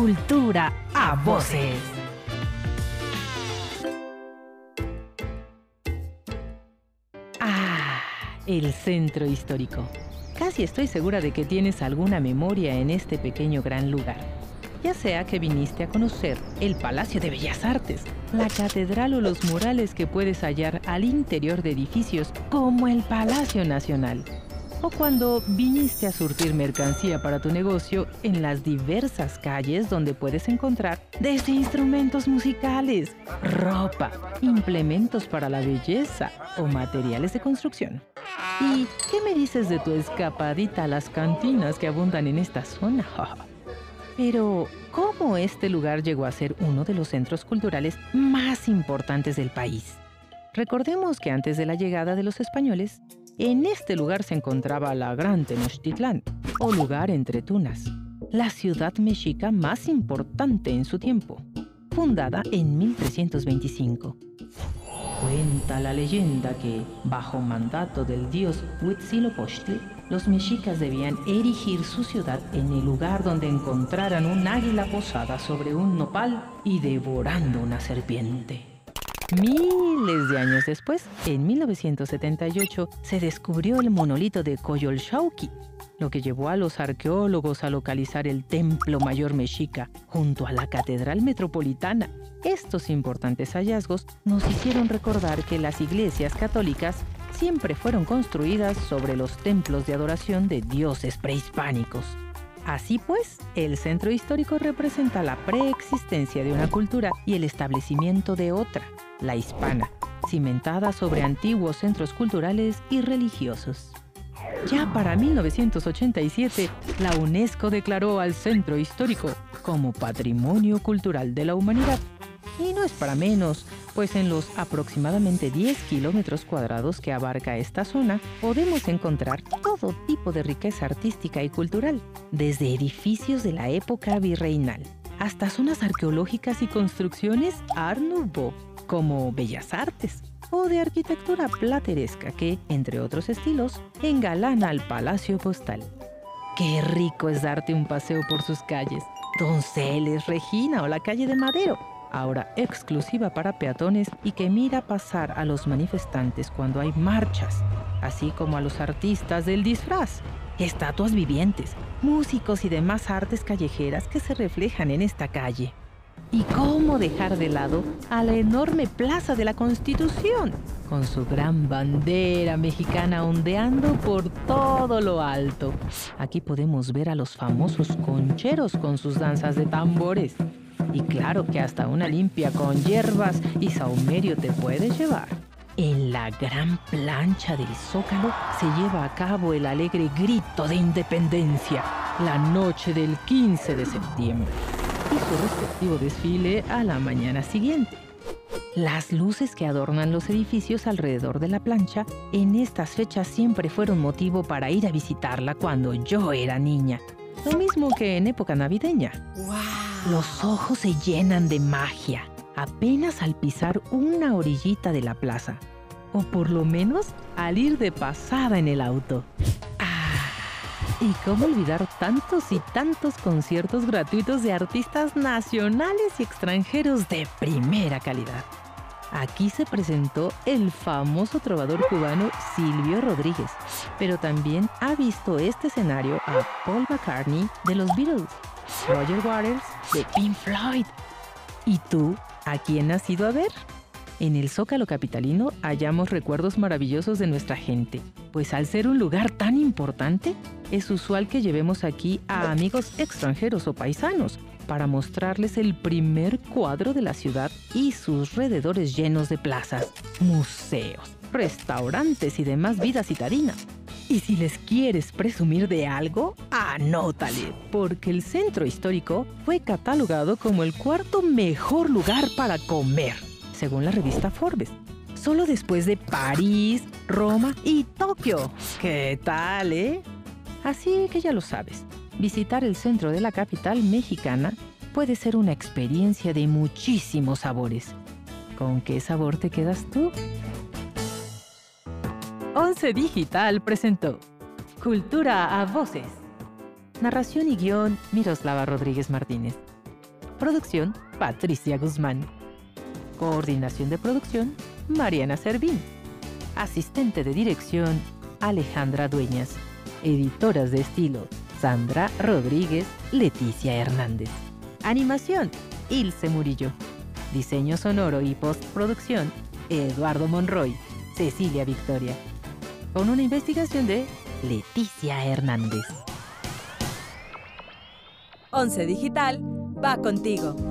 Cultura a voces. Ah, el centro histórico. Casi estoy segura de que tienes alguna memoria en este pequeño gran lugar. Ya sea que viniste a conocer el Palacio de Bellas Artes, la catedral o los murales que puedes hallar al interior de edificios como el Palacio Nacional o cuando viniste a surtir mercancía para tu negocio en las diversas calles donde puedes encontrar desde instrumentos musicales, ropa, implementos para la belleza o materiales de construcción. ¿Y qué me dices de tu escapadita a las cantinas que abundan en esta zona? Pero, ¿cómo este lugar llegó a ser uno de los centros culturales más importantes del país? Recordemos que antes de la llegada de los españoles, en este lugar se encontraba la Gran Tenochtitlán, o lugar entre tunas, la ciudad mexica más importante en su tiempo, fundada en 1325. Cuenta la leyenda que, bajo mandato del dios Huitzilopochtli, los mexicas debían erigir su ciudad en el lugar donde encontraran un águila posada sobre un nopal y devorando una serpiente. Miles de años después, en 1978, se descubrió el monolito de Coyolxauhqui, lo que llevó a los arqueólogos a localizar el Templo Mayor Mexica junto a la Catedral Metropolitana. Estos importantes hallazgos nos hicieron recordar que las iglesias católicas siempre fueron construidas sobre los templos de adoración de dioses prehispánicos. Así pues, el centro histórico representa la preexistencia de una cultura y el establecimiento de otra, la hispana, cimentada sobre antiguos centros culturales y religiosos. Ya para 1987, la UNESCO declaró al centro histórico como Patrimonio Cultural de la Humanidad. Y no es para menos, pues en los aproximadamente 10 kilómetros cuadrados que abarca esta zona podemos encontrar todo tipo de riqueza artística y cultural, desde edificios de la época virreinal hasta zonas arqueológicas y construcciones Art Nouveau, como bellas artes, o de arquitectura plateresca que, entre otros estilos, engalana al Palacio Postal. Qué rico es darte un paseo por sus calles, Donceles, Regina o la calle de Madero, ahora exclusiva para peatones y que mira pasar a los manifestantes cuando hay marchas, así como a los artistas del disfraz, estatuas vivientes, músicos y demás artes callejeras que se reflejan en esta calle. ¿Y cómo dejar de lado a la enorme Plaza de la Constitución, con su gran bandera mexicana ondeando por todo lo alto? Aquí podemos ver a los famosos concheros con sus danzas de tambores. Y claro que hasta una limpia con hierbas y saumerio te puedes llevar. En la gran plancha del Zócalo se lleva a cabo el alegre grito de independencia, la noche del 15 de septiembre, y su respectivo desfile a la mañana siguiente. Las luces que adornan los edificios alrededor de la plancha en estas fechas siempre fueron motivo para ir a visitarla cuando yo era niña. Lo mismo que en época navideña. Los ojos se llenan de magia apenas al pisar una orillita de la plaza, o por lo menos al ir de pasada en el auto. Y cómo olvidar tantos y tantos conciertos gratuitos de artistas nacionales y extranjeros de primera calidad. Aquí se presentó el famoso trovador cubano Silvio Rodríguez, pero también ha visto este escenario a Paul McCartney de los Beatles, Roger Waters de Pink Floyd. ¿Y tú ¿A quién has ido a ver? En el Zócalo Capitalino hallamos recuerdos maravillosos de nuestra gente, pues al ser un lugar tan importante, es usual que llevemos aquí a amigos extranjeros o paisanos para mostrarles el primer cuadro de la ciudad y sus alrededores llenos de plazas, museos, restaurantes y demás vidas citadinas. Y si les quieres presumir de algo, anótale, porque el centro histórico fue catalogado como el cuarto mejor lugar para comer, según la revista Forbes. Solo después de París, Roma y Tokio. ¿Qué tal, eh? Así que ya lo sabes, visitar el centro de la capital mexicana puede ser una experiencia de muchísimos sabores. ¿Con qué sabor te quedas tú? Once Digital presentó Cultura a Voces. Narración y guion Miroslava Rodríguez Martínez. Producción, Patricia Guzmán. Coordinación de producción, Mariana Servín. Asistente de dirección, Alejandra Dueñas. Editoras de estilo, Sandra Rodríguez, Leticia Hernández. Animación, Ilse Murillo. Diseño sonoro y postproducción, Eduardo Monroy, Cecilia Victoria. Con una investigación de Leticia Hernández. Once Digital va contigo.